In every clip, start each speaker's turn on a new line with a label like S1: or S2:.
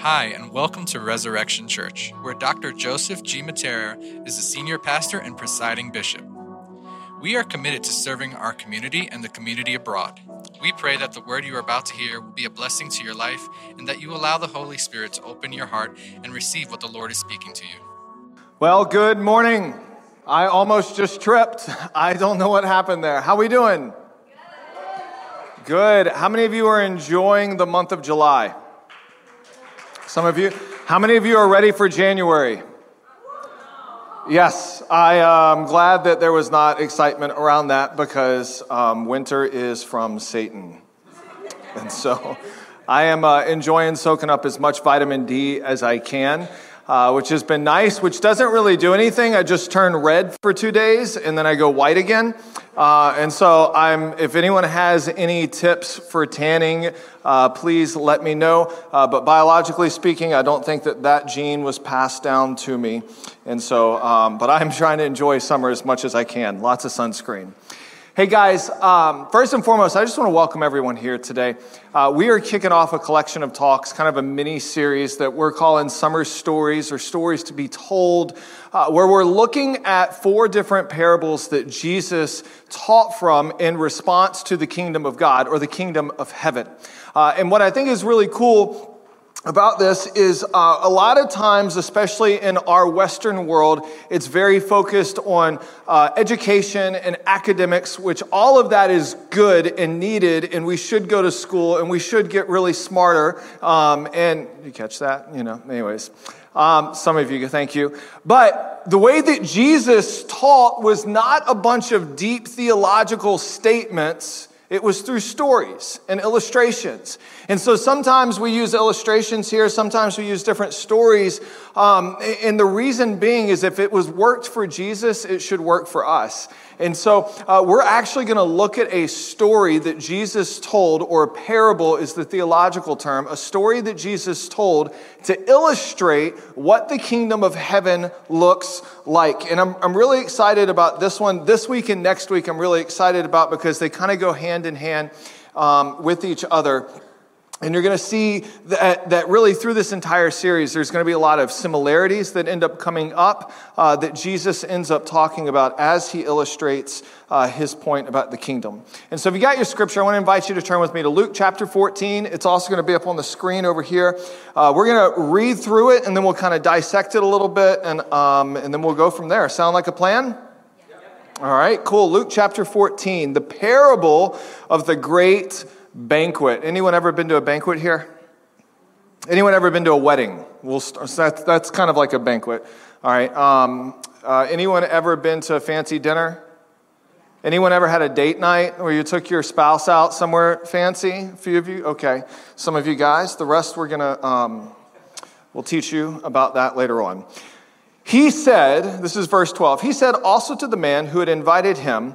S1: Hi, and welcome to Resurrection Church, where Dr. Joseph G. Mattera is the senior pastor and presiding bishop. We are committed to serving our community and the community abroad. We pray that the word you are about to hear will be a blessing to your life and that you allow the Holy Spirit to open your heart and receive what the Lord is speaking to you.
S2: Well, good morning. I almost just tripped. I don't know what happened there. How we doing? Good. How many of you are enjoying the month of July? Some of you. How many of you are ready for January? Yes, I am glad that there was not excitement around that because um, winter is from Satan. And so I am uh, enjoying soaking up as much vitamin D as I can uh, which has been nice, which doesn't really do anything. I just turn red for two days and then I go white again. Uh, and so I'm, if anyone has any tips for tanning, uh, please let me know. Uh, but biologically speaking, I don't think that that gene was passed down to me. And so, um, but I'm trying to enjoy summer as much as I can. Lots of sunscreen. Hey guys, um, first and foremost, I just want to welcome everyone here today. Uh, we are kicking off a collection of talks, kind of a mini series that we're calling Summer Stories or Stories to be Told, uh, where we're looking at four different parables that Jesus taught from in response to the kingdom of God or the kingdom of heaven. Uh, and what I think is really cool about this is uh, a lot of times, especially in our Western world, it's very focused on uh, education and academics, which all of that is good and needed, and we should go to school and we should get really smarter. Um, and you catch that? You know, anyways. Um, some of you, thank you. But the way that Jesus taught was not a bunch of deep theological statements it was through stories and illustrations. And so sometimes we use illustrations here, sometimes we use different stories. Um, and the reason being is if it was worked for Jesus, it should work for us. And so uh, we're actually going to look at a story that Jesus told, or a parable is the theological term, a story that Jesus told to illustrate what the kingdom of heaven looks like. And I'm, I'm really excited about this one. This week and next week, I'm really excited about because they kind of go hand in hand um, with each other. And you're going to see that, that really through this entire series, there's going to be a lot of similarities that end up coming up uh, that Jesus ends up talking about as he illustrates uh, his point about the kingdom. And so if you got your scripture, I want to invite you to turn with me to Luke chapter 14. It's also going to be up on the screen over here. Uh, we're going to read through it and then we'll kind of dissect it a little bit and, um, and then we'll go from there. Sound like a plan? All right, cool. Luke chapter 14, the parable of the great banquet. Anyone ever been to a banquet here? Anyone ever been to a wedding? We'll start, that's, that's kind of like a banquet. All right. Um, uh, anyone ever been to a fancy dinner? Anyone ever had a date night where you took your spouse out somewhere fancy? A few of you? Okay. Some of you guys. The rest we're going to, um, we'll teach you about that later on. He said, this is verse 12, he said also to the man who had invited him,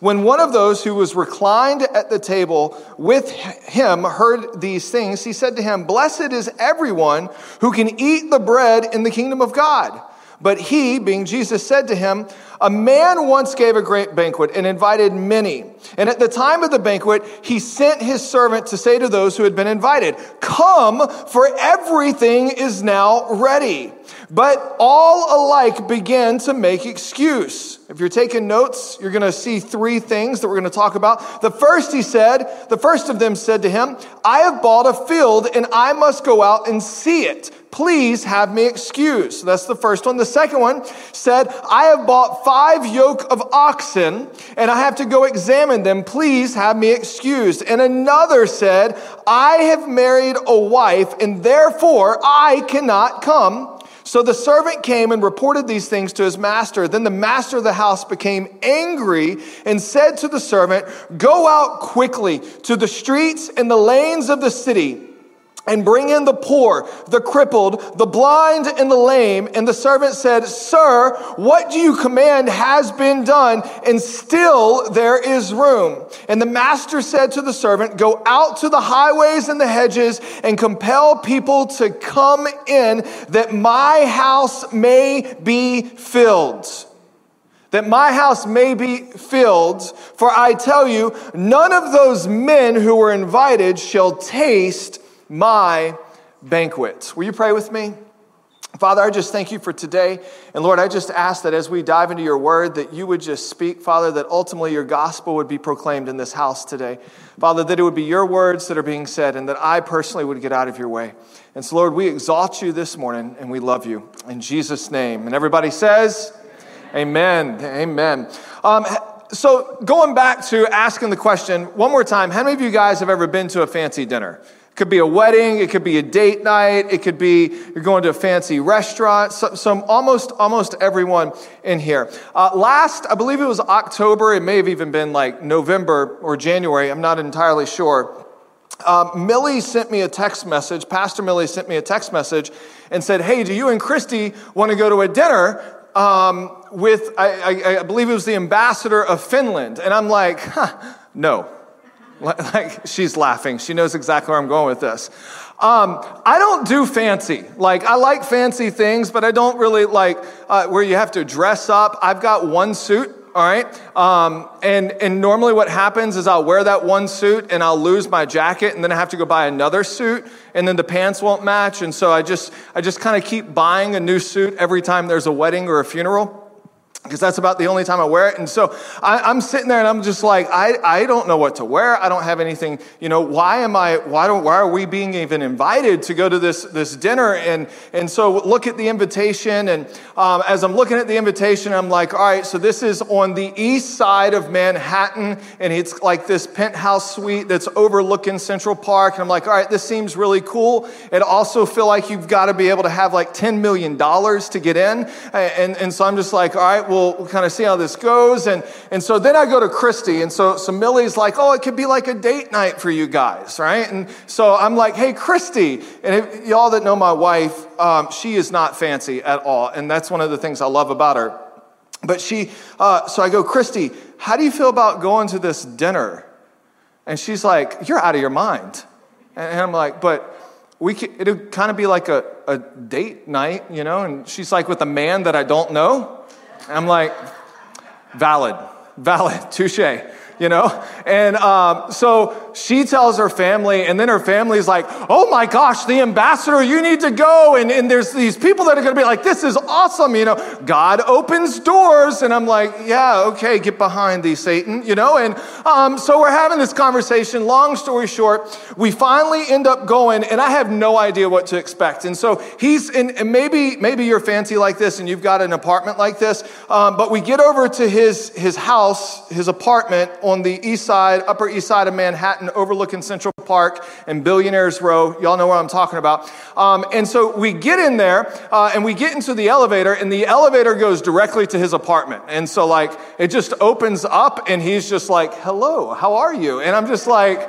S2: When one of those who was reclined at the table with him heard these things, he said to him, Blessed is everyone who can eat the bread in the kingdom of God. But he, being Jesus, said to him, A man once gave a great banquet and invited many. And at the time of the banquet, he sent his servant to say to those who had been invited, Come, for everything is now ready. But all alike began to make excuse. If you're taking notes, you're going to see three things that we're going to talk about. The first, he said, the first of them said to him, I have bought a field and I must go out and see it. Please have me excused. That's the first one. The second one said, I have bought five yoke of oxen and I have to go examine them. Please have me excused. And another said, I have married a wife and therefore I cannot come. So the servant came and reported these things to his master. Then the master of the house became angry and said to the servant, Go out quickly to the streets and the lanes of the city and bring in the poor, the crippled, the blind, and the lame. And the servant said, Sir, what do you command has been done, and still there is room. And the master said to the servant, Go out to the highways and the hedges and compel people to come in that my house may be filled that my house may be filled. For I tell you, none of those men who were invited shall taste my banquet. Will you pray with me? Father, I just thank you for today. And Lord, I just ask that as we dive into your word, that you would just speak, Father, that ultimately your gospel would be proclaimed in this house today. Father, that it would be your words that are being said and that I personally would get out of your way. And so, Lord, we exalt you this morning and we love you. In Jesus' name. And everybody says, Amen. Amen. Um, so, going back to asking the question one more time, how many of you guys have ever been to a fancy dinner? Could be a wedding, it could be a date night, it could be you're going to a fancy restaurant. So, so almost almost everyone in here. Uh, last, I believe it was October. It may have even been like November or January. I'm not entirely sure. Um, Millie sent me a text message. Pastor Millie sent me a text message and said, "Hey, do you and Christy want to go to a dinner um, with? I, I, I believe it was the ambassador of Finland." And I'm like, huh, "No." Like, she's laughing. She knows exactly where I'm going with this. Um, I don't do fancy. Like, I like fancy things, but I don't really like uh, where you have to dress up. I've got one suit, all right? Um, and, and normally what happens is I'll wear that one suit and I'll lose my jacket and then I have to go buy another suit and then the pants won't match. And so I just, I just kind of keep buying a new suit every time there's a wedding or a funeral because that's about the only time I wear it. And so I, am sitting there and I'm just like, I, I don't know what to wear. I don't have anything, you know, why am I, why don't, why are we being even invited to go to this, this dinner? And, and so look at the invitation. And um, as I'm looking at the invitation, I'm like, all right, so this is on the east side of Manhattan. And it's like this penthouse suite that's overlooking Central Park. And I'm like, all right, this seems really cool. It also feel like you've got to be able to have like $10 million to get in. And, and so I'm just like, all right, well, we'll, we'll kind of see how this goes. And, and so then I go to Christy. And so, so Millie's like, oh, it could be like a date night for you guys, right? And so I'm like, hey, Christy. And if, y'all that know my wife, um, she is not fancy at all. And that's one of the things I love about her. But she, uh, so I go, Christy, how do you feel about going to this dinner? And she's like, you're out of your mind. And I'm like, but we could, it'd kind of be like a, a date night, you know? And she's like, with a man that I don't know? I'm like, valid, valid, touche you know? And um, so she tells her family, and then her family's like, oh my gosh, the ambassador, you need to go. And, and there's these people that are gonna be like, this is awesome, you know? God opens doors. And I'm like, yeah, okay, get behind thee, Satan, you know? And um, so we're having this conversation. Long story short, we finally end up going, and I have no idea what to expect. And so he's, and maybe, maybe you're fancy like this and you've got an apartment like this, um, but we get over to his, his house, his apartment, on the east side, upper east side of Manhattan, overlooking Central Park and Billionaires Row. Y'all know what I'm talking about. Um, and so we get in there uh, and we get into the elevator, and the elevator goes directly to his apartment. And so, like, it just opens up, and he's just like, Hello, how are you? And I'm just like,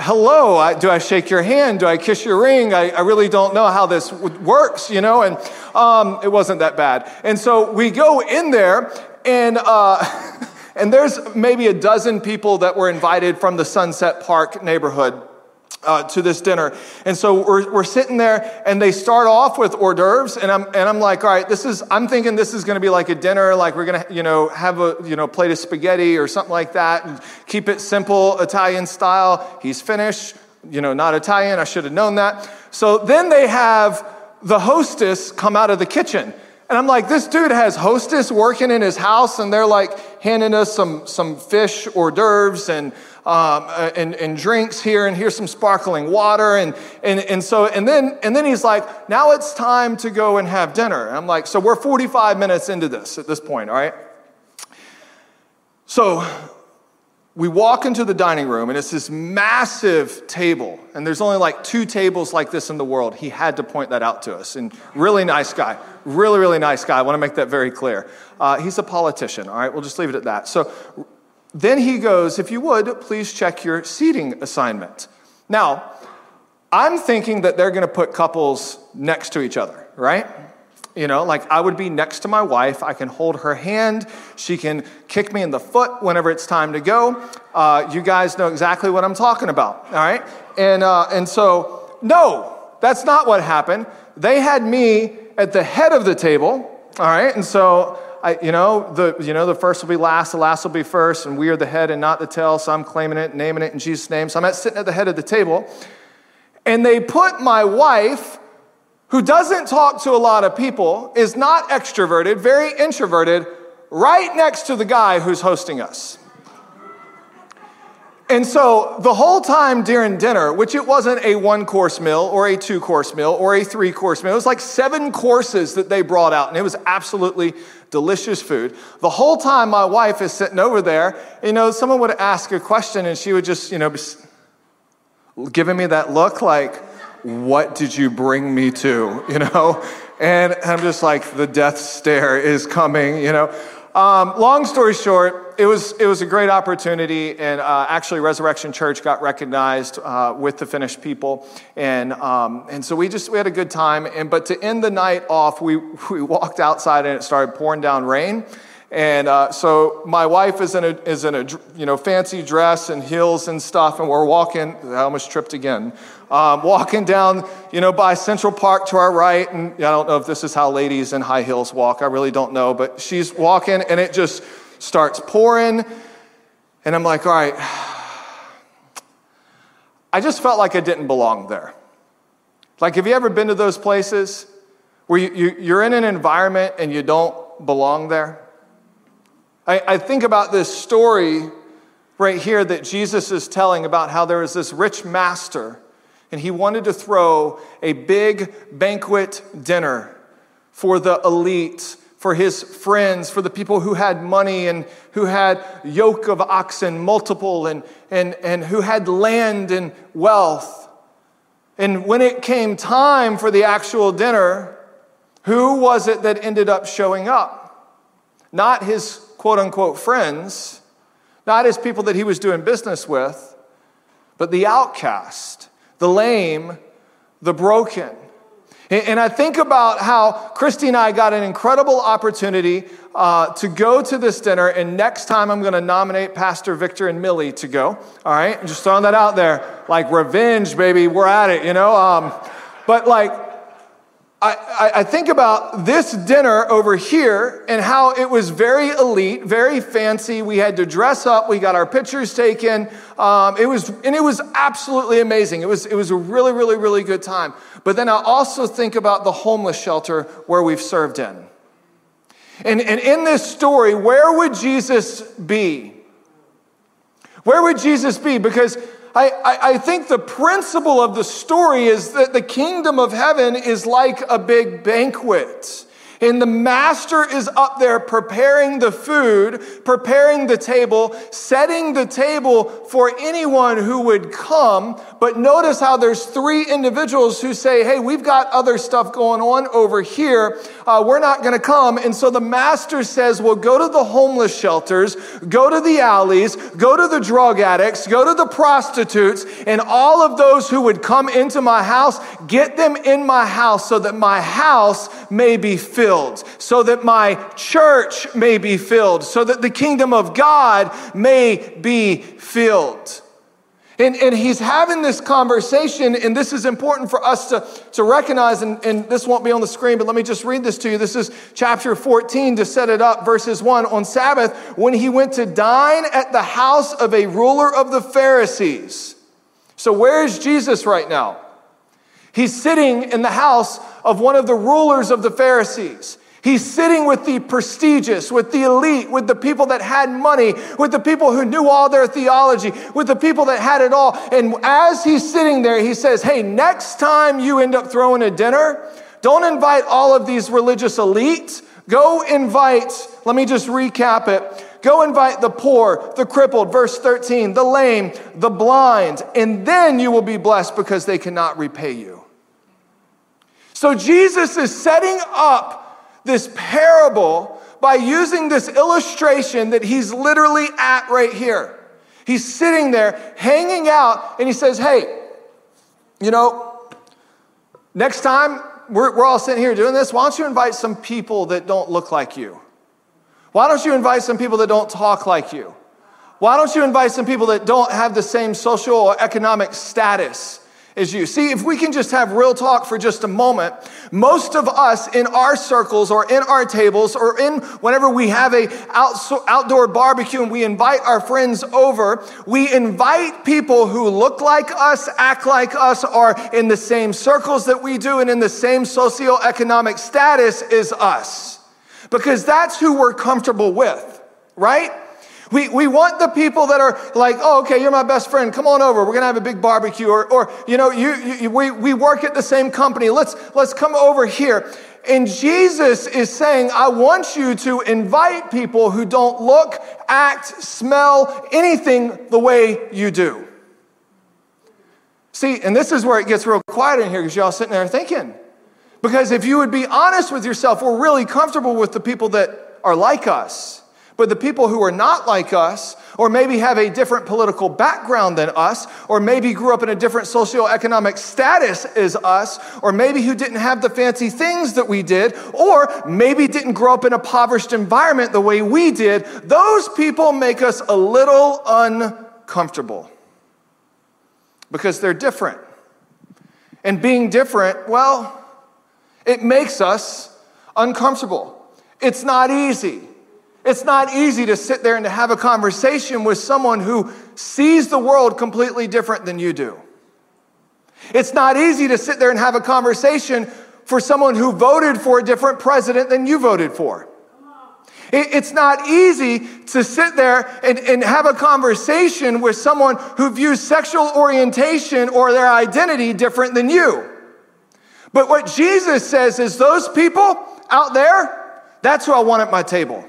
S2: hello I, do i shake your hand do i kiss your ring i, I really don't know how this works you know and um, it wasn't that bad and so we go in there and uh, And there's maybe a dozen people that were invited from the Sunset Park neighborhood. Uh, to this dinner. And so we're, we're sitting there and they start off with hors d'oeuvres. And I'm, and I'm like, all right, this is, I'm thinking this is going to be like a dinner. Like we're going to, you know, have a, you know, plate of spaghetti or something like that and keep it simple Italian style. He's Finnish, you know, not Italian. I should have known that. So then they have the hostess come out of the kitchen and I'm like, this dude has hostess working in his house, and they're like handing us some, some fish hors d'oeuvres and, um, uh, and, and drinks here, and here's some sparkling water. And, and, and so, and then, and then he's like, now it's time to go and have dinner. And I'm like, so we're 45 minutes into this at this point, all right? So we walk into the dining room and it's this massive table and there's only like two tables like this in the world. He had to point that out to us and really nice guy really really nice guy. I want to make that very clear. Uh, he's a politician all right? We'll just leave it at that. So then he goes if you would please check your seating assignment. Now I'm thinking that they're going to put couples next to each other, right? You know, like I would be next to my wife. I can hold her hand. She can kick me in the foot whenever it's time to go. Uh, you guys know exactly what I'm talking about, all right? And, uh, and so, no, that's not what happened. They had me at the head of the table, all right? And so, I, you know, the, you know, the first will be last, the last will be first, and we are the head and not the tail, so I'm claiming it, naming it in Jesus' name. So I'm at, sitting at the head of the table, and they put my wife, who doesn't talk to a lot of people, is not extroverted, very introverted, right next to the guy who's hosting us. And so the whole time during dinner, which it wasn't a one course meal or a two course meal or a three course meal, it was like seven courses that they brought out, and it was absolutely delicious food. The whole time my wife is sitting over there, you know, someone would ask a question and she would just, you know, giving me that look like, what did you bring me to? You know? And I'm just like, the death stare is coming, you know? Um, long story short, it was, it was a great opportunity, and uh, actually, Resurrection Church got recognized uh, with the Finnish people, and, um, and so we just we had a good time. And but to end the night off, we we walked outside and it started pouring down rain, and uh, so my wife is in a is in a you know fancy dress and heels and stuff, and we're walking. I almost tripped again. Um, walking down you know by Central Park to our right, and I don't know if this is how ladies in high heels walk. I really don't know, but she's walking, and it just starts pouring, and I'm like, all right. I just felt like I didn't belong there. Like, have you ever been to those places where you, you, you're in an environment and you don't belong there? I, I think about this story right here that Jesus is telling about how there was this rich master and he wanted to throw a big banquet dinner for the elite, for his friends, for the people who had money and who had yoke of oxen, multiple, and, and, and who had land and wealth. And when it came time for the actual dinner, who was it that ended up showing up? Not his quote unquote friends, not his people that he was doing business with, but the outcast, the lame, the broken. And I think about how Christy and I got an incredible opportunity uh, to go to this dinner, and next time I'm going to nominate Pastor Victor and Millie to go. All right, just throwing that out there, like revenge, baby. We're at it, you know. Um, but like, I, I, think about this dinner over here and how it was very elite, very fancy. We had to dress up. We got our pictures taken. Um, it was, and it was absolutely amazing. It was, it was a really, really, really good time. But then I also think about the homeless shelter where we've served in. And, and in this story, where would Jesus be? Where would Jesus be? Because I, I, I, think the principle of the story is that the kingdom of heaven is like a big banquet. And the master is up there preparing the food, preparing the table, setting the table for anyone who would come. But notice how there's three individuals who say, Hey, we've got other stuff going on over here. Uh, we're not going to come. And so the master says, Well, go to the homeless shelters, go to the alleys, go to the drug addicts, go to the prostitutes, and all of those who would come into my house, get them in my house so that my house may be filled filled, so that my church may be filled, so that the kingdom of God may be filled. And, and he's having this conversation, and this is important for us to, to recognize, and, and this won't be on the screen, but let me just read this to you. This is chapter 14 to set it up, verses 1. On Sabbath, when he went to dine at the house of a ruler of the Pharisees. So, where is Jesus right now? He's sitting in the house of one of the rulers of the Pharisees. He's sitting with the prestigious, with the elite, with the people that had money, with the people who knew all their theology, with the people that had it all. And as he's sitting there, he says, Hey, next time you end up throwing a dinner, don't invite all of these religious elites. Go invite, let me just recap it. Go invite the poor, the crippled, verse 13, the lame, the blind, and then you will be blessed because they cannot repay you. So Jesus is setting up this parable by using this illustration that he's literally at right here. He's sitting there hanging out and he says, Hey, you know, next time we're, we're all sitting here doing this, why don't you invite some people that don't look like you? Why don't you invite some people that don't talk like you? Why don't you invite some people that don't have the same social or economic status as you? See, if we can just have real talk for just a moment, most of us in our circles or in our tables or in whenever we have a outdoor barbecue and we invite our friends over, we invite people who look like us, act like us, are in the same circles that we do and in the same socioeconomic status as us. Because that's who we're comfortable with, right? We, we want the people that are like, oh, okay, you're my best friend. Come on over. We're going to have a big barbecue. Or, or you know, you, you, we, we work at the same company. Let's, let's come over here. And Jesus is saying, I want you to invite people who don't look, act, smell anything the way you do. See, and this is where it gets real quiet in here because y'all sitting there thinking. Because if you would be honest with yourself, we're really comfortable with the people that are like us. But the people who are not like us, or maybe have a different political background than us, or maybe grew up in a different socioeconomic status as us, or maybe who didn't have the fancy things that we did, or maybe didn't grow up in a impoverished environment the way we did, those people make us a little uncomfortable because they're different. And being different, well, it makes us uncomfortable. It's not easy. It's not easy to sit there and to have a conversation with someone who sees the world completely different than you do. It's not easy to sit there and have a conversation for someone who voted for a different president than you voted for. It's not easy to sit there and, and have a conversation with someone who views sexual orientation or their identity different than you. But what Jesus says is those people out there, that's who I want at my table.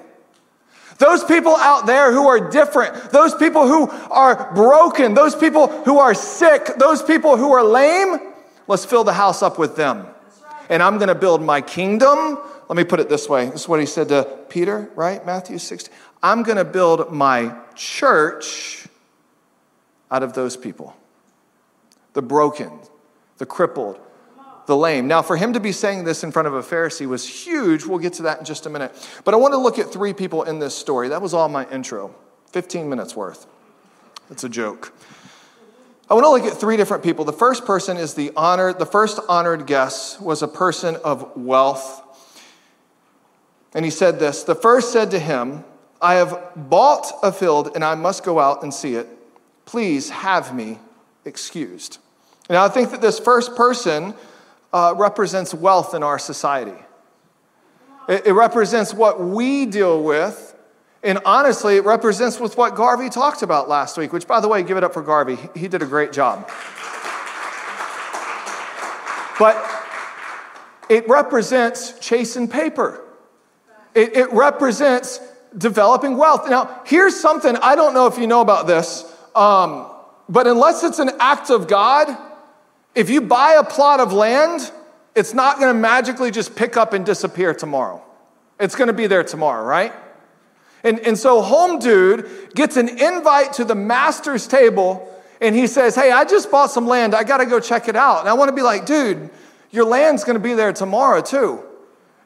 S2: Those people out there who are different, those people who are broken, those people who are sick, those people who are lame, let's fill the house up with them. And I'm going to build my kingdom. Let me put it this way. This is what he said to Peter, right? Matthew 16. I'm going to build my church out of those people the broken, the crippled, the lame. Now, for him to be saying this in front of a Pharisee was huge. We'll get to that in just a minute. But I want to look at three people in this story. That was all my intro, 15 minutes worth. It's a joke. I want to look at three different people. The first person is the honored, the first honored guest was a person of wealth. And he said this The first said to him, I have bought a field and I must go out and see it. Please have me excused. Now, I think that this first person uh, represents wealth in our society. It, it represents what we deal with. And honestly, it represents with what Garvey talked about last week, which, by the way, give it up for Garvey. He did a great job. But it represents chasing paper. It, it, represents developing wealth. Now, here's something I don't know if you know about this, um, but unless it's an act of God, if you buy a plot of land, it's not going to magically just pick up and disappear tomorrow. It's going to be there tomorrow, right? And, and so, Home Dude gets an invite to the master's table and he says, Hey, I just bought some land. I got to go check it out. And I want to be like, Dude, your land's going to be there tomorrow, too.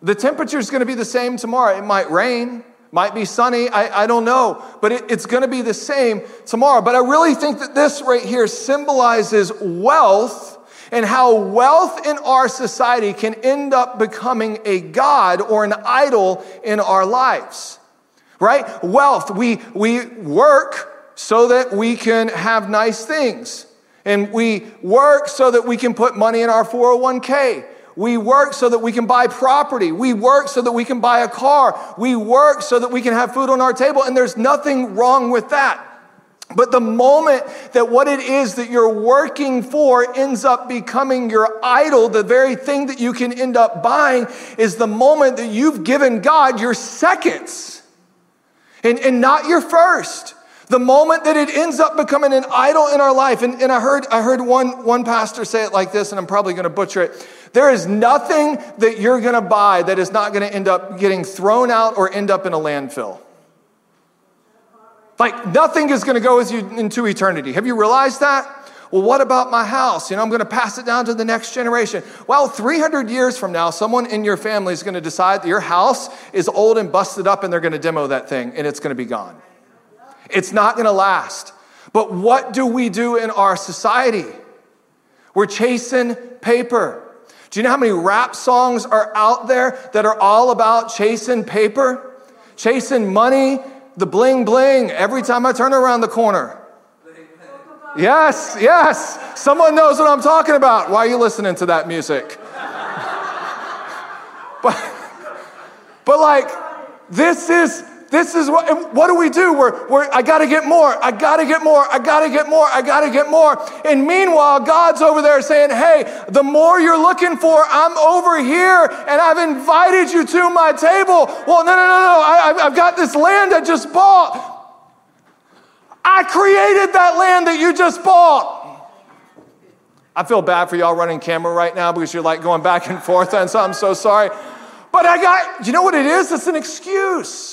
S2: The temperature's going to be the same tomorrow. It might rain, might be sunny, I, I don't know, but it, it's going to be the same tomorrow. But I really think that this right here symbolizes wealth and how wealth in our society can end up becoming a God or an idol in our lives. Right? Wealth, we, we work so that we can have nice things. And we work so that we can put money in our 401k. We work so that we can buy property. We work so that we can buy a car. We work so that we can have food on our table. And there's nothing wrong with that. But the moment that what it is that you're working for ends up becoming your idol, the very thing that you can end up buying is the moment that you've given God your seconds and, and not your first. The moment that it ends up becoming an idol in our life. And, and I heard, I heard one, one pastor say it like this, and I'm probably going to butcher it. There is nothing that you're going to buy that is not going to end up getting thrown out or end up in a landfill. Like nothing is going to go with you into eternity. Have you realized that? Well, what about my house? You know, I'm going to pass it down to the next generation. Well, 300 years from now, someone in your family is going to decide that your house is old and busted up and they're going to demo that thing and it's going to be gone. It's not going to last. But what do we do in our society? We're chasing paper. Do you know how many rap songs are out there that are all about chasing paper? Chasing money, the bling bling every time I turn around the corner. Yes, yes. Someone knows what I'm talking about. Why are you listening to that music? but, but like, this is this is what, what do we do? We're, we're I gotta get more, I gotta get more, I gotta get more, I gotta get more. And meanwhile, God's over there saying, hey, the more you're looking for, I'm over here and I've invited you to my table. Well, no, no, no, no, I, I've got this land I just bought. I created that land that you just bought. I feel bad for y'all running camera right now because you're like going back and forth, and so I'm so sorry. But I got, you know what it is? It's an excuse.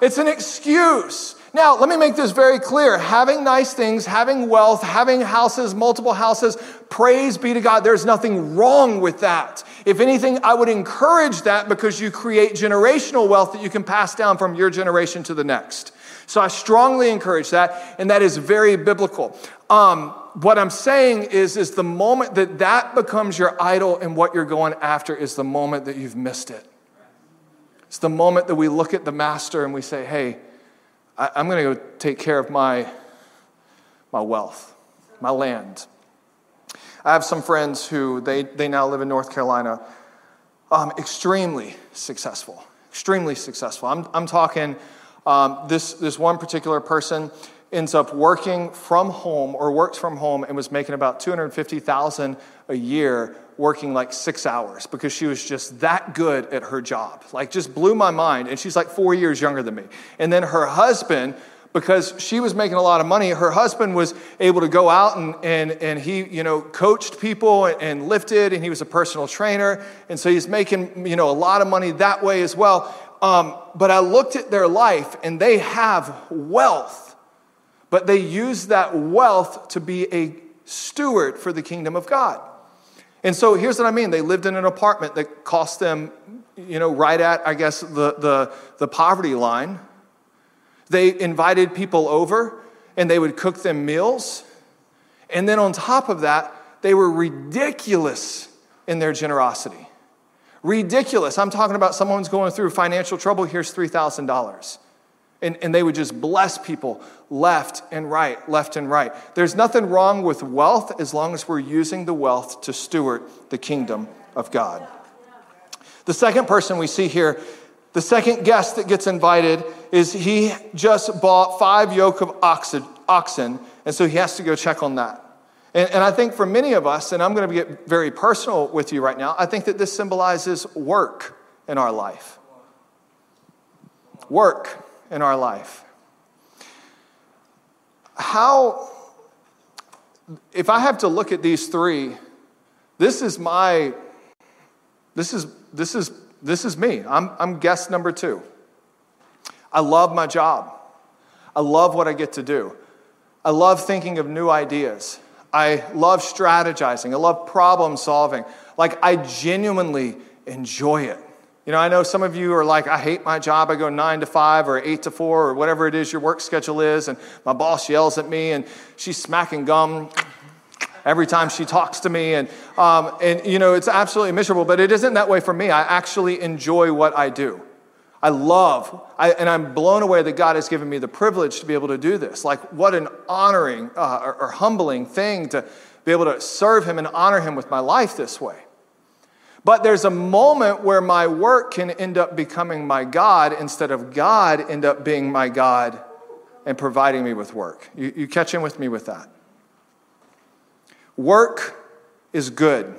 S2: It's an excuse. Now, let me make this very clear. Having nice things, having wealth, having houses, multiple houses, praise be to God. There's nothing wrong with that. If anything, I would encourage that because you create generational wealth that you can pass down from your generation to the next. So I strongly encourage that, and that is very biblical. Um, what I'm saying is, is the moment that that becomes your idol and what you're going after is the moment that you've missed it. It's the moment that we look at the master and we say, hey, I, am going to go take care of my, my wealth, my land. I have some friends who they, they now live in North Carolina, um, extremely successful, extremely successful. I'm, I'm talking um, this, this one particular person ends up working from home or works from home and was making about 250000 a year working like six hours because she was just that good at her job. Like, just blew my mind. And she's like four years younger than me. And then her husband, because she was making a lot of money, her husband was able to go out and, and, and he, you know, coached people and, lifted, and he was a personal trainer. And so he's making, you know, a lot of money that way as well. Um, but I looked at their life, and they have wealth, but they use that wealth to be a steward for the kingdom of God. And so here's what I mean. They lived in an apartment that cost them, you know, right at, I guess, the, the, the poverty line. They invited people over and they would cook them meals. And then on top of that, they were ridiculous in their generosity. Ridiculous. I'm talking about someone's going through financial trouble. Here's $3,000. And, and they would just bless people left and right, left and right. There's nothing wrong with wealth as long as we're using the wealth to steward the kingdom of God. The second person we see here, the second guest that gets invited, is he just bought five yoke of oxen, and so he has to go check on that. And, and I think for many of us, and I'm going to get very personal with you right now, I think that this symbolizes work in our life. Work in our life. How, if I have to look at these three, this is my, this is, this is, this is me. I'm, I'm guest number two. I love my job. I love what I get to do. I love thinking of new ideas. I love strategizing. I love problem solving. Like, I genuinely enjoy it. You know, I know some of you are like, I hate my job. I go nine to five or eight to four or whatever it is your work schedule is, and my boss yells at me and she's smacking gum every time she talks to me. And, um, and you know, it's absolutely miserable, but it isn't that way for me. I actually enjoy what I do. I love, I, and I'm blown away that God has given me the privilege to be able to do this. Like, what an honoring uh, or, or humbling thing to be able to serve Him and honor Him with my life this way. But there's a moment where my work can end up becoming my God instead of God end up being my God and providing me with work. You, you catch in with me with that? Work is good.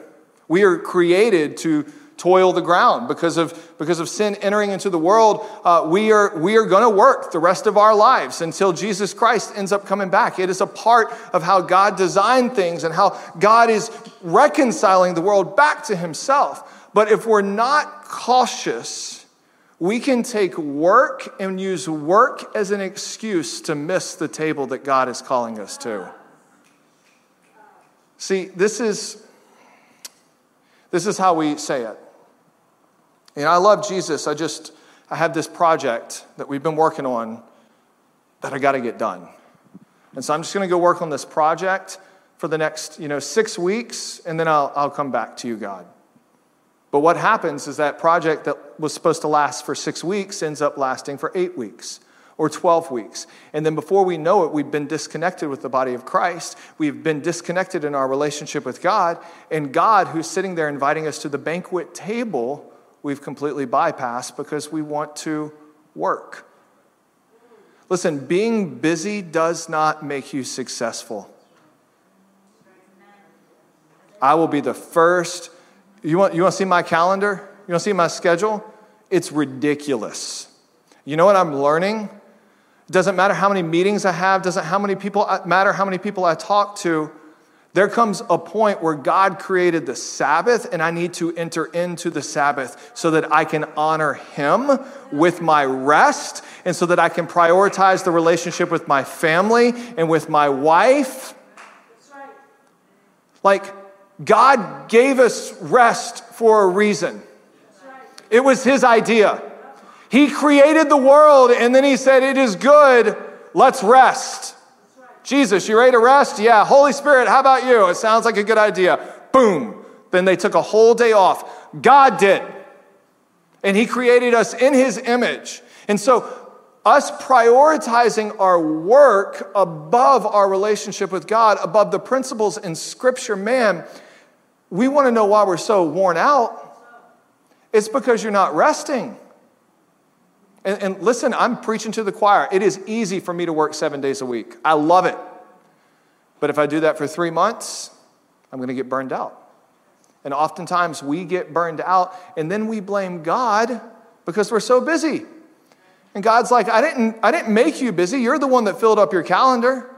S2: We are created to toil the ground because of, because of sin entering into the world. Uh, we are, we are going to work the rest of our lives until Jesus Christ ends up coming back. It is a part of how God designed things and how God is reconciling the world back to himself. But if we're not cautious, we can take work and use work as an excuse to miss the table that God is calling us to. See, this is this is how we say it. You know, I love Jesus. I just I have this project that we've been working on that I got to get done. And so I'm just going to go work on this project for the next, you know, 6 weeks and then I'll I'll come back to you, God. But what happens is that project that was supposed to last for 6 weeks ends up lasting for 8 weeks or 12 weeks. And then before we know it, we've been disconnected with the body of Christ. We've been disconnected in our relationship with God. And God, who's sitting there inviting us to the banquet table, we've completely bypassed because we want to work. Listen, being busy does not make you successful. I will be the first. You want, you want to see my calendar? You want to see my schedule? It's ridiculous. You know what I'm learning? It doesn't matter how many meetings I have, doesn't how many people uh, matter how many people I talk to. There comes a point where God created the Sabbath, and I need to enter into the Sabbath so that I can honor Him with my rest, and so that I can prioritize the relationship with my family and with my wife. Like, God gave us rest for a reason, it was His idea. He created the world and then he said, It is good, let's rest. Jesus, you ready to rest? Yeah. Holy Spirit, how about you? It sounds like a good idea. Boom. Then they took a whole day off. God did. And he created us in his image. And so, us prioritizing our work above our relationship with God, above the principles in Scripture, man, we want to know why we're so worn out. It's because you're not resting. And, and, listen, I'm preaching to the choir. It is easy for me to work seven days a week. I love it. But if I do that for three months, I'm going to get burned out. And oftentimes we get burned out and then we blame God because we're so busy. And God's like, I didn't, I didn't make you busy. You're the one that filled up your calendar.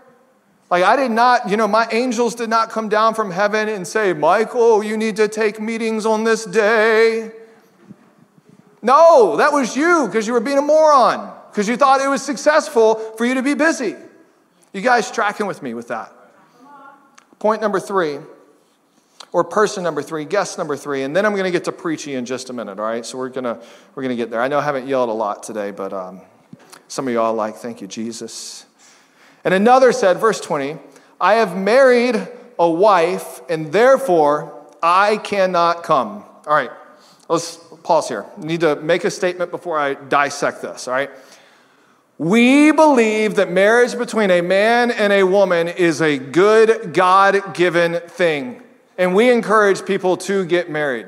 S2: Like, I did not, you know, my angels did not come down from heaven and say, Michael, you need to take meetings on this day. No, that was you because you were being a moron, because you thought it was successful for you to be busy. You guys tracking with me with that? Point number three, or person number three, guest number three, and then I'm going to get to preachy in just a minute, all right? So we're to we're to get there. I know I haven't yelled a lot today, but um, some of y'all like, thank you, Jesus. And another said, verse 20, I have married a wife, and therefore I cannot come. All right, let's pause here. I need to make a statement before I dissect this, all right? We believe that marriage between a man and a woman is a good, God given thing. And we encourage people to get married.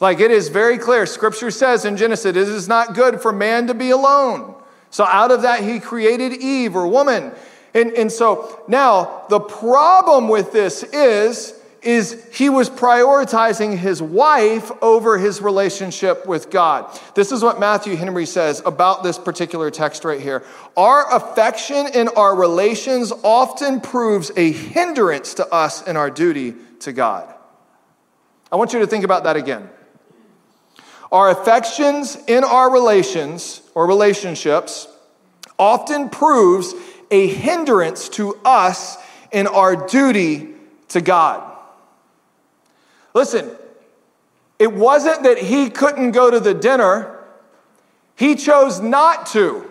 S2: Like it is very clear, scripture says in Genesis, it is not good for man to be alone. So out of that, he created Eve or woman. And, and so now the problem with this is is he was prioritizing his wife over his relationship with God. This is what Matthew Henry says about this particular text right here. Our affection in our relations often proves a hindrance to us in our duty to God. I want you to think about that again. Our affections in our relations or relationships often proves a hindrance to us in our duty to God. Listen, it wasn't that he couldn't go to the dinner, he chose not to.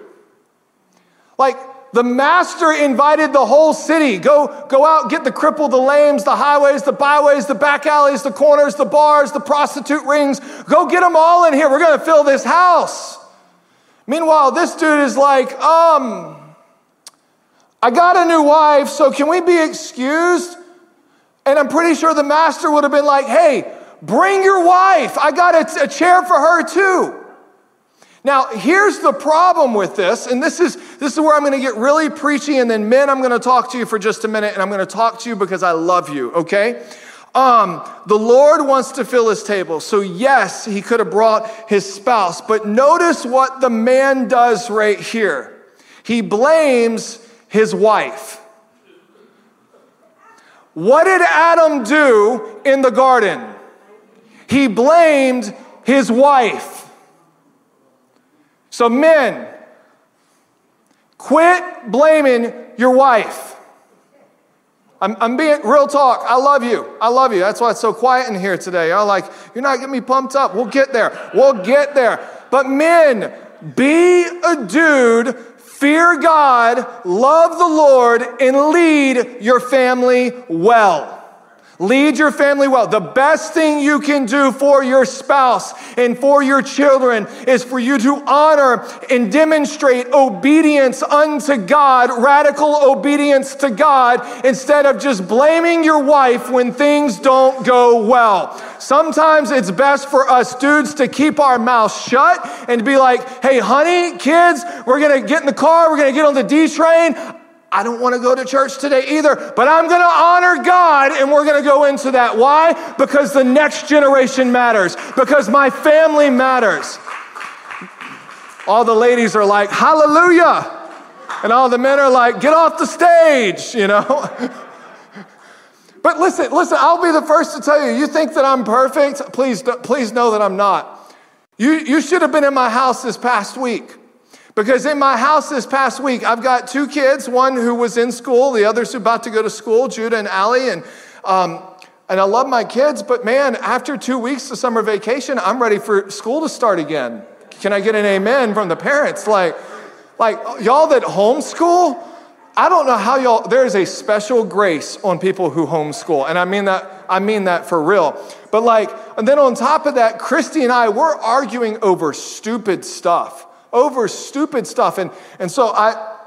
S2: Like, the master invited the whole city go, go out, get the crippled, the lames, the highways, the byways, the back alleys, the corners, the bars, the prostitute rings. Go get them all in here. We're going to fill this house. Meanwhile, this dude is like, um, I got a new wife, so can we be excused? And I'm pretty sure the master would have been like, hey, bring your wife. I got a, a chair for her too. Now, here's the problem with this, and this is, this is where I'm to get really preachy, and then, men, I'm to talk to you for just a minute, and I'm to talk to you because I love you, okay? Um, the Lord wants to fill his table. So, yes, he could have brought his spouse, but notice what the man does right here. He blames his wife. What did Adam do in the garden? He blamed his wife. So, men, quit blaming your wife. I'm, I'm being real talk. I love you. I love you. That's why it's so quiet in here today. I'm like, you're not getting me pumped up. We'll get there. We'll get there. But men, be a dude, fear God, love the Lord, and lead your family well. Lead your family well. The best thing you can do for your spouse and for your children is for you to honor and demonstrate obedience unto God, radical obedience to God, instead of just blaming your wife when things don't go well. Sometimes it's best for us dudes to keep our mouths shut and be like, hey, honey, kids, we're gonna get in the car, we're gonna get on the D train. I don't want to go to church today either, but I'm going to honor God and we're going to go into that. Why? Because the next generation matters, because my family matters. All the ladies are like, Hallelujah. And all the men are like, Get off the stage, you know? but listen, listen, I'll be the first to tell you, you think that I'm perfect? Please, please know that I'm not. You, you should have been in my house this past week. Because in my house this past week, I've got two kids, one who was in school, the other's about to go to school, Judah and Allie. And, um, and I love my kids, but man, after two weeks of summer vacation, I'm ready for school to start again. Can I get an amen from the parents? Like, like y'all that homeschool, I don't know how y'all, there is a special grace on people who homeschool. And I mean that, I mean that for real. But like, and then on top of that, Christy and I, we're arguing over stupid stuff over stupid stuff. And, and so I,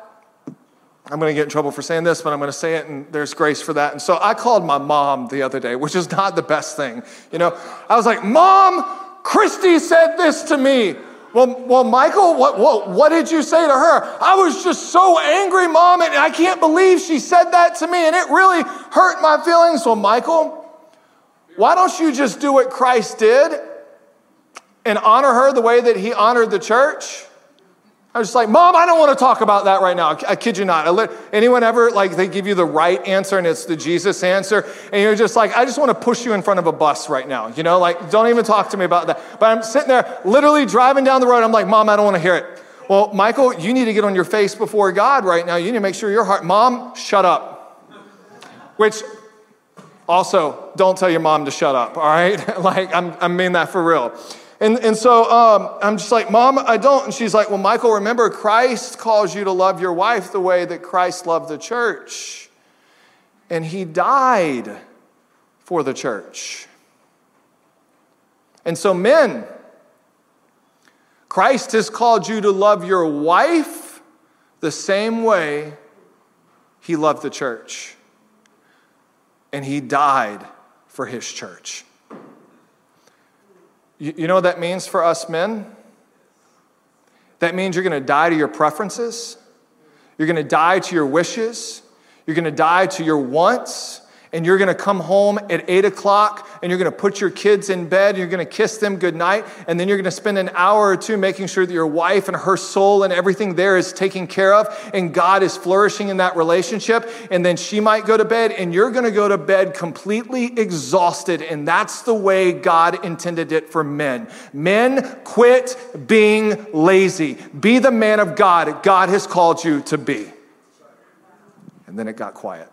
S2: I'm going to get in trouble for saying this, but I'm going to say it, and there's grace for that. And so I called my mom the other day, which is not the best thing. You know, I was like, Mom, Christy said this to me. Well, well, Michael, what, what, what did you say to her? I was just so angry, Mom, and I can't believe she said that to me, and it really hurt my feelings. Well, Michael, why don't you just do what Christ did and honor her the way that he honored the church? I was just like, Mom, I don't want to talk about that right now. I kid you not. Let, Anyone ever, like, they give you the right answer and it's the Jesus answer, and you're just like, I just want to push you in front of a bus right now. You know, like, don't even talk to me about that. But I'm sitting there, literally driving down the road. I'm like, Mom, I don't want to hear it. Well, Michael, you need to get on your face before God right now. You need to make sure your heart, Mom, shut up. Which, also, don't tell your mom to shut up, all right? like, I'm, I mean that for real. And, and so um, I'm just like, Mom, I don't. And she's like, Well, Michael, remember, Christ calls you to love your wife the way that Christ loved the church. And he died for the church. And so, men, Christ has called you to love your wife the same way he loved the church. And he died for his church. You, know what that means for us men? That means you're going to die to your preferences. You're going to die to your wishes. You're going to die to your wants and you're going to come home at 8 o'clock and you're going to put your kids in bed and you're going to kiss them goodnight and then you're going to spend an hour or two making sure that your wife and her soul and everything there is taken care of and god is flourishing in that relationship and then she might go to bed and you're going to go to bed completely exhausted and that's the way god intended it for men. Men quit being lazy. Be the man of god god has called you to be. And then it got quiet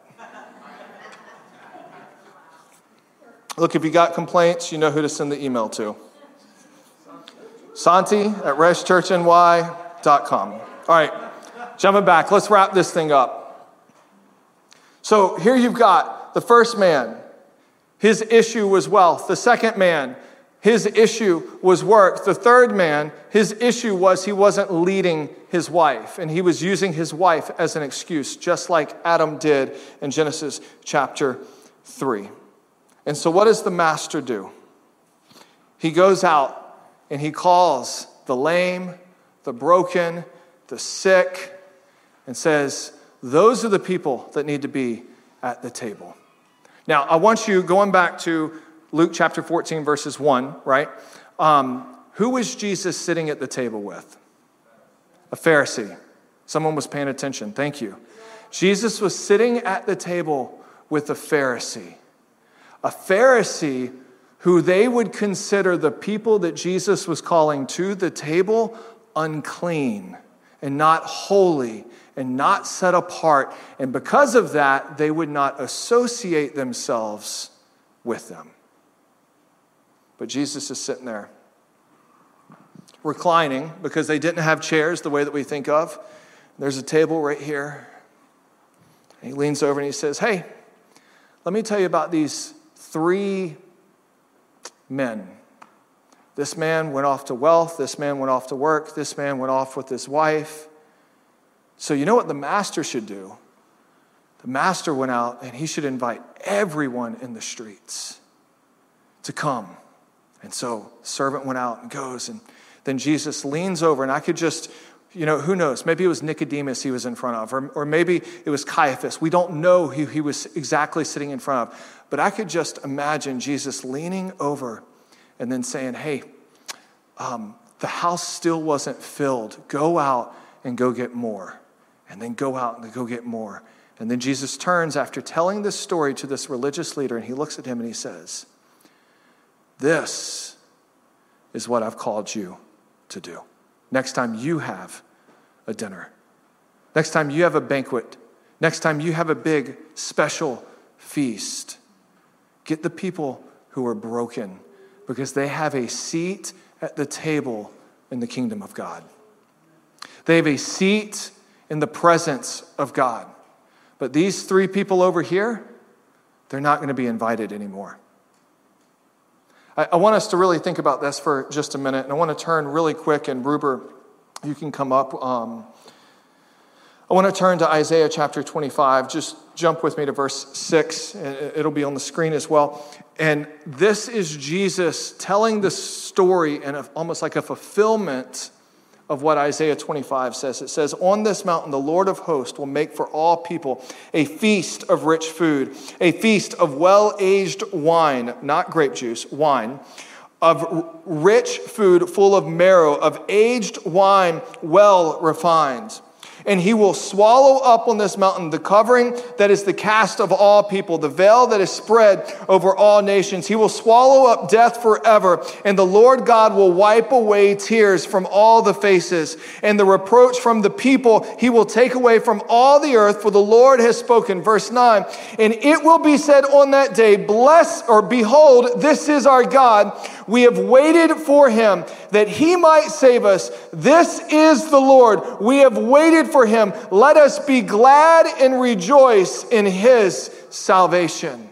S2: Look, if you got complaints, you know who to send the email to. Santi at reschurchny.com. All right, jumping back, let's wrap this thing up. So here you've got the first man, his issue was wealth. The second man, his issue was work. The third man, his issue was he wasn't leading his wife, and he was using his wife as an excuse, just like Adam did in Genesis chapter 3. And so, what does the master do? He goes out and he calls the lame, the broken, the sick, and says, Those are the people that need to be at the table. Now, I want you, going back to Luke chapter 14, verses 1, right? Um, who was Jesus sitting at the table with? A Pharisee. Someone was paying attention. Thank you. Jesus was sitting at the table with a Pharisee a Pharisee who they would consider the people that Jesus was calling to the table unclean. and not holy and not set apart. And because of that, they would not associate themselves with them. But Jesus is sitting there, reclining because they didn't have chairs the way that we think of. There's a table right here. And he leans over and he says, Hey, let me tell you about these three men. This man went off to wealth. This man went off to work. This man went off with his wife. So, you know what the master should do? The master went out and he should invite everyone in the streets to come. And so, servant went out and goes, and then Jesus leans over, and I could just, you know, who knows? Maybe it was Nicodemus he was in front of, or, or maybe it was Caiaphas. We don't know who he was exactly sitting in front of. But I could just imagine Jesus leaning over and then saying, Hey, um, the house still wasn't filled. Go out and go get more and then go out and go get more. And then Jesus turns after telling this story to this religious leader and he looks at him and he says, This is what I've called you to do. Next time you have a dinner, next time you have a banquet, next time you have a big special feast, get the people who are broken because they have a seat at the table in the kingdom of God. They have a seat in the presence of God. But these three people over here, they're not going to be invited anymore. I, I, want us to really think about this for just a minute, and I want to turn really quick, and Ruber, you can come up. Um, I want to turn to Isaiah chapter 25. Just jump with me to verse 6. It'll be on the screen as well. And this is Jesus telling the story and almost like a fulfillment of what Isaiah 25 says. It says, On this mountain, the Lord of hosts will make for all people a feast of rich food, a feast of well aged wine, not grape juice, wine, of rich food full of marrow, of aged wine well refined and he will swallow up on this mountain the covering that is the cast of all people, the veil that is spread over all nations. He will swallow up death forever, and the Lord God will wipe away tears from all the faces, and the reproach from the people he will take away from all the earth, for the Lord has spoken. Verse 9, and it will be said on that day, Bless or behold, this is our God. We have waited for him that he might save us. This is the Lord. We have waited for him. Let us be glad and rejoice in his salvation.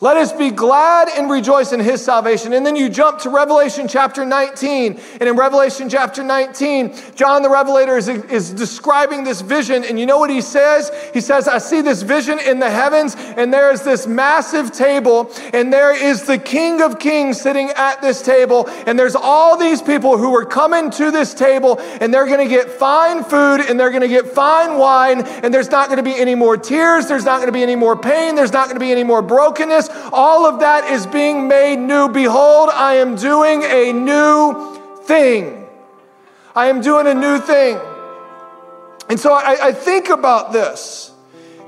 S2: Let us be glad and rejoice in his salvation. And then you jump to Revelation chapter 19. And in Revelation chapter 19, John the Revelator is, is describing this vision. And you know what he says? He says, I see this vision in the heavens, and there is this massive table, and there is the King of Kings sitting at this table. And there's all these people who are coming to this table, and they're going to get fine food, and they're going to get fine wine, and there's not going to be any more tears, there's not going to be any more pain, there's not going to be any more brokenness all of that is being made new. Behold, I am doing a new thing. I am doing a new thing. And so I, I think about this.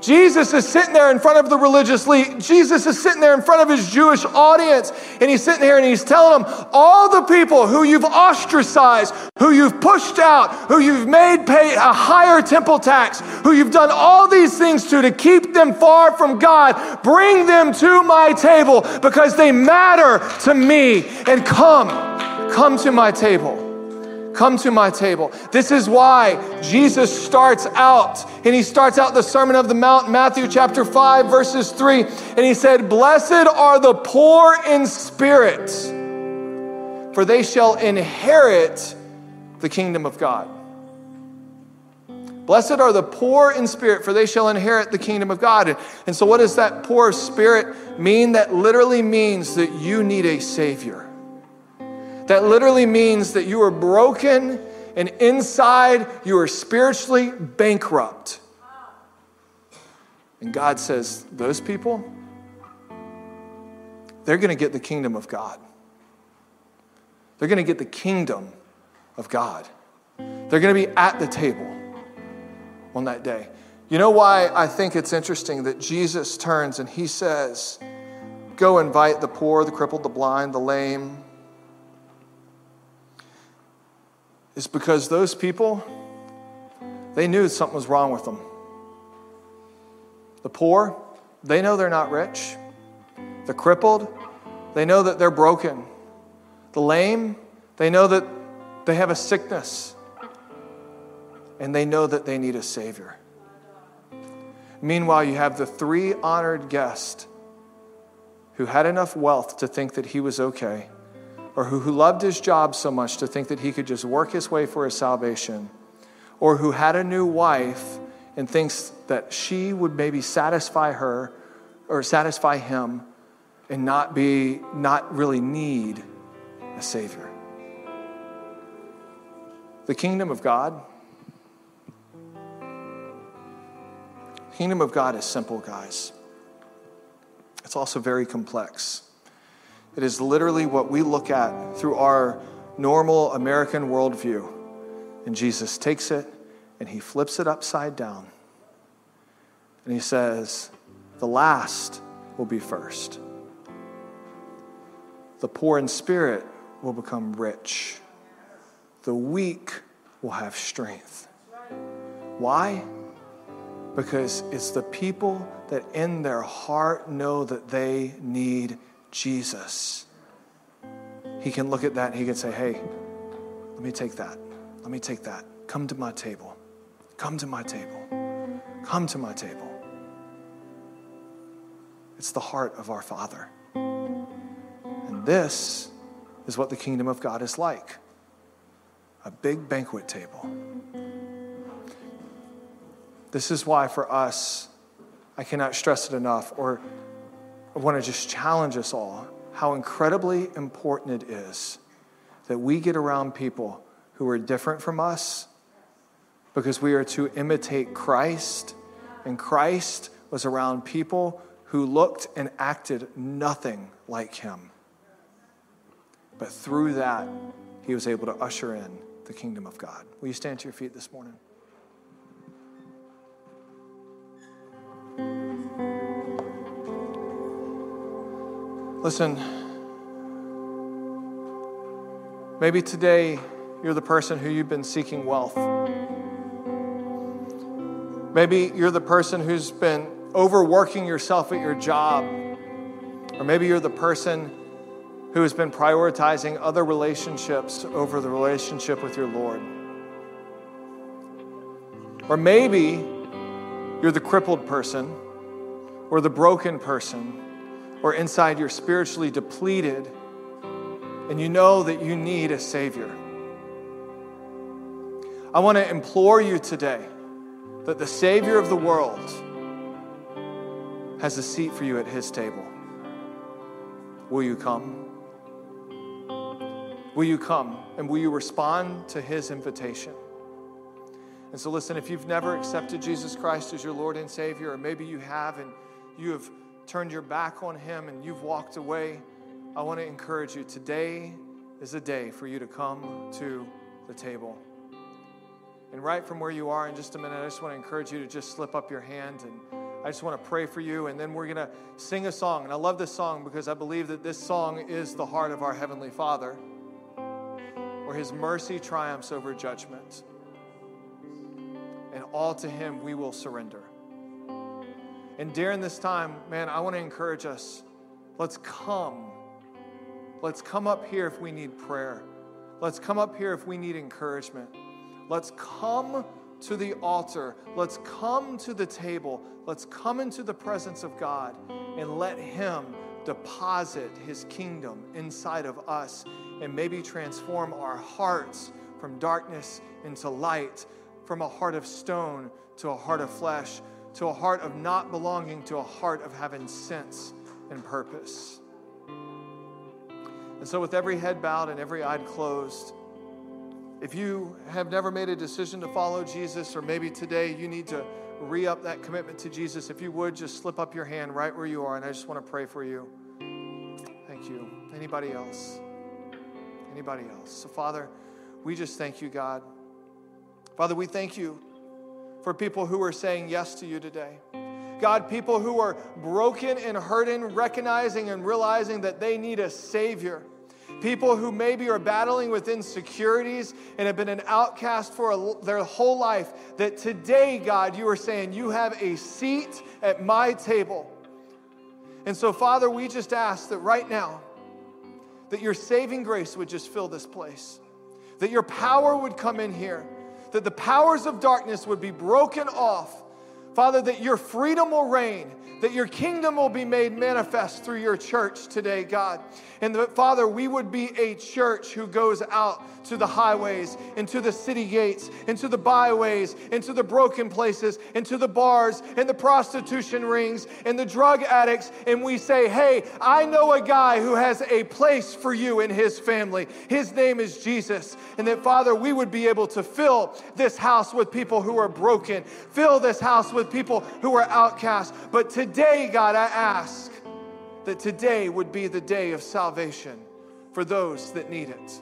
S2: Jesus is sitting there in front of the religious lead. Jesus is sitting there in front of his Jewish audience, and he's sitting here and he's telling them, all the people who you've ostracized, who you've pushed out, who you've made pay a higher temple tax, who you've done all these things to to keep them far from God, bring them to my table because they matter to me. And come, come to my table. Come to my table. This is why Jesus starts out, and he starts out the Sermon of the Mount, Matthew chapter 5, verses 3, and he said, Blessed are the poor in spirit, for they shall inherit the kingdom of God. Blessed are the poor in spirit, for they shall inherit the kingdom of God. And, so, what does that poor spirit mean? That literally means that you need a Savior. That literally means that you are broken and inside you are spiritually bankrupt. And God says, those people, they're going to get the kingdom of God. They're going to get the kingdom of God. They're going to be at the table on that day. You know why I think it's interesting that Jesus turns and he says, Go invite the poor, the crippled, the blind, the lame, is because those people, they knew something was wrong with them. The poor, they know they're not rich. The crippled, they know that they're broken. The lame, they know that they have a sickness. And they know that they need a Savior. Meanwhile, you have the three honored guests who had enough wealth to think that he was okay, or who, who loved his job so much to think that he could just work his way for his salvation, or who had a new wife and thinks that she would maybe satisfy her or satisfy him and not be not really need a savior. The kingdom of god the kingdom of god is simple guys. It's also very complex it is literally what we look at through our normal american worldview and jesus takes it and he flips it upside down. And he says, The last will be first. The poor in spirit will become rich. The weak will have strength. Why? Because it's the people that in their heart know that they need Jesus. He can look at that and he can say, Hey, let me take that. Let me take that. Come to my table. Come to my table. Come to my table. It's the heart of our Father. And this is what the kingdom of God is like a big banquet table. This is why, for us, I cannot stress it enough, or I want to just challenge us all how incredibly important it is that we get around people who are different from us because we are to imitate Christ, and Christ was around people who looked and acted nothing like him. But through that, he was able to usher in the kingdom of God. Will you stand to your feet this morning? Listen, maybe today you're the person who you've been seeking wealth. Maybe you're the person who's been overworking yourself at your job. Or maybe you're the person who has been prioritizing other relationships over the relationship with your Lord. Or maybe you're the crippled person, or the broken person, or inside you're spiritually depleted, and you know that you need a Savior. I want to implore you today that the Savior of the world has a seat for you at His table. Will you come? Will you come and will you respond to His invitation? And so, listen, if you've never accepted Jesus Christ as your Lord and Savior, or maybe you have and you have turned your back on Him and you've walked away, I want to encourage you today is a day for you to come to the table. And right from where you are in just a minute, I just want to encourage you to just slip up your hand and I just want to pray for you. And then we're going to sing a song. And I love this song because I believe that this song is the heart of our Heavenly Father, where His mercy triumphs over judgment. And all to Him we will surrender. And during this time, man, I want to encourage us let's come. Let's come up here if we need prayer. Let's come up here if we need encouragement. Let's come to the altar. Let's come to the table. Let's come into the presence of God and let Him deposit His kingdom inside of us and maybe transform our hearts from darkness into light, from a heart of stone to a heart of flesh, to a heart of not belonging to a heart of having sense and purpose. And so, with every head bowed and every eye closed, if you have never made a decision to follow Jesus, or maybe today you need to re up that commitment to Jesus, if you would just slip up your hand right where you are, and I just want to pray for you. Thank you. Anybody else? Anybody else? So, Father, we just thank you, God. Father, we thank you for people who are saying yes to you today. God, people who are broken and hurting, recognizing and realizing that they need a Savior. people who maybe are battling with insecurities and have been an outcast for a, their whole life, that today, God, you are saying, You have a seat at my table. And so, Father, we just ask that right now, that your saving grace would just fill this place, that your power would come in here, that the powers of darkness would be broken off. Father, that your freedom will reign, that your kingdom will be made manifest through your church today, God. And that, Father, we would be a church who goes out to the highways, into the city gates, into the byways, into the broken places, into the bars, and the prostitution rings, and the drug addicts, and we say, Hey, I know a guy who has a place for you in his family. His name is Jesus. And that, Father, we would be able to fill this house with people who are broken, fill this house with people who are outcast. But today, God, I ask that today would be the day of salvation for those that need it.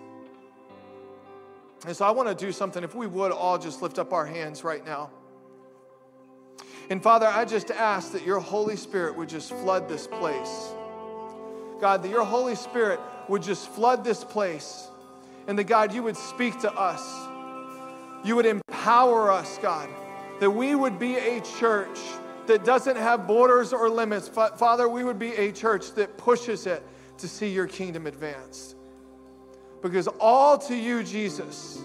S2: And so I want to do something. If we would all just lift up our hands right now. And Father, I just ask that your Holy Spirit would just flood this place. God, that your Holy Spirit would just flood this place. And that, God, you would speak to us. You would empower us, God, that we would be a church that doesn't have borders or limits. Father, we would be a church that pushes it to see your kingdom advanced. Because all to you, Jesus,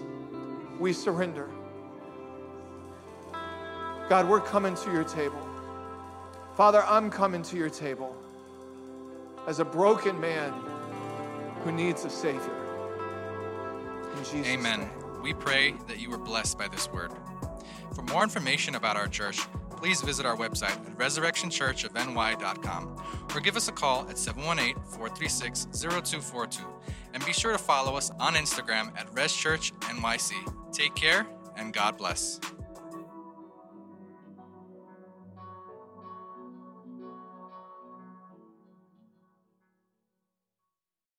S2: we surrender. God, we're coming to your table. Father, I'm coming to your table as a broken man who needs a Savior. In Jesus
S1: Amen.
S2: Name.
S1: We pray that you were blessed by this word. For more information about our church, please visit our website at resurrectionchurchofny.com or give us a call at 718 436 0242. And be sure to follow us on Instagram at ResChurchNYC. Take care and God bless.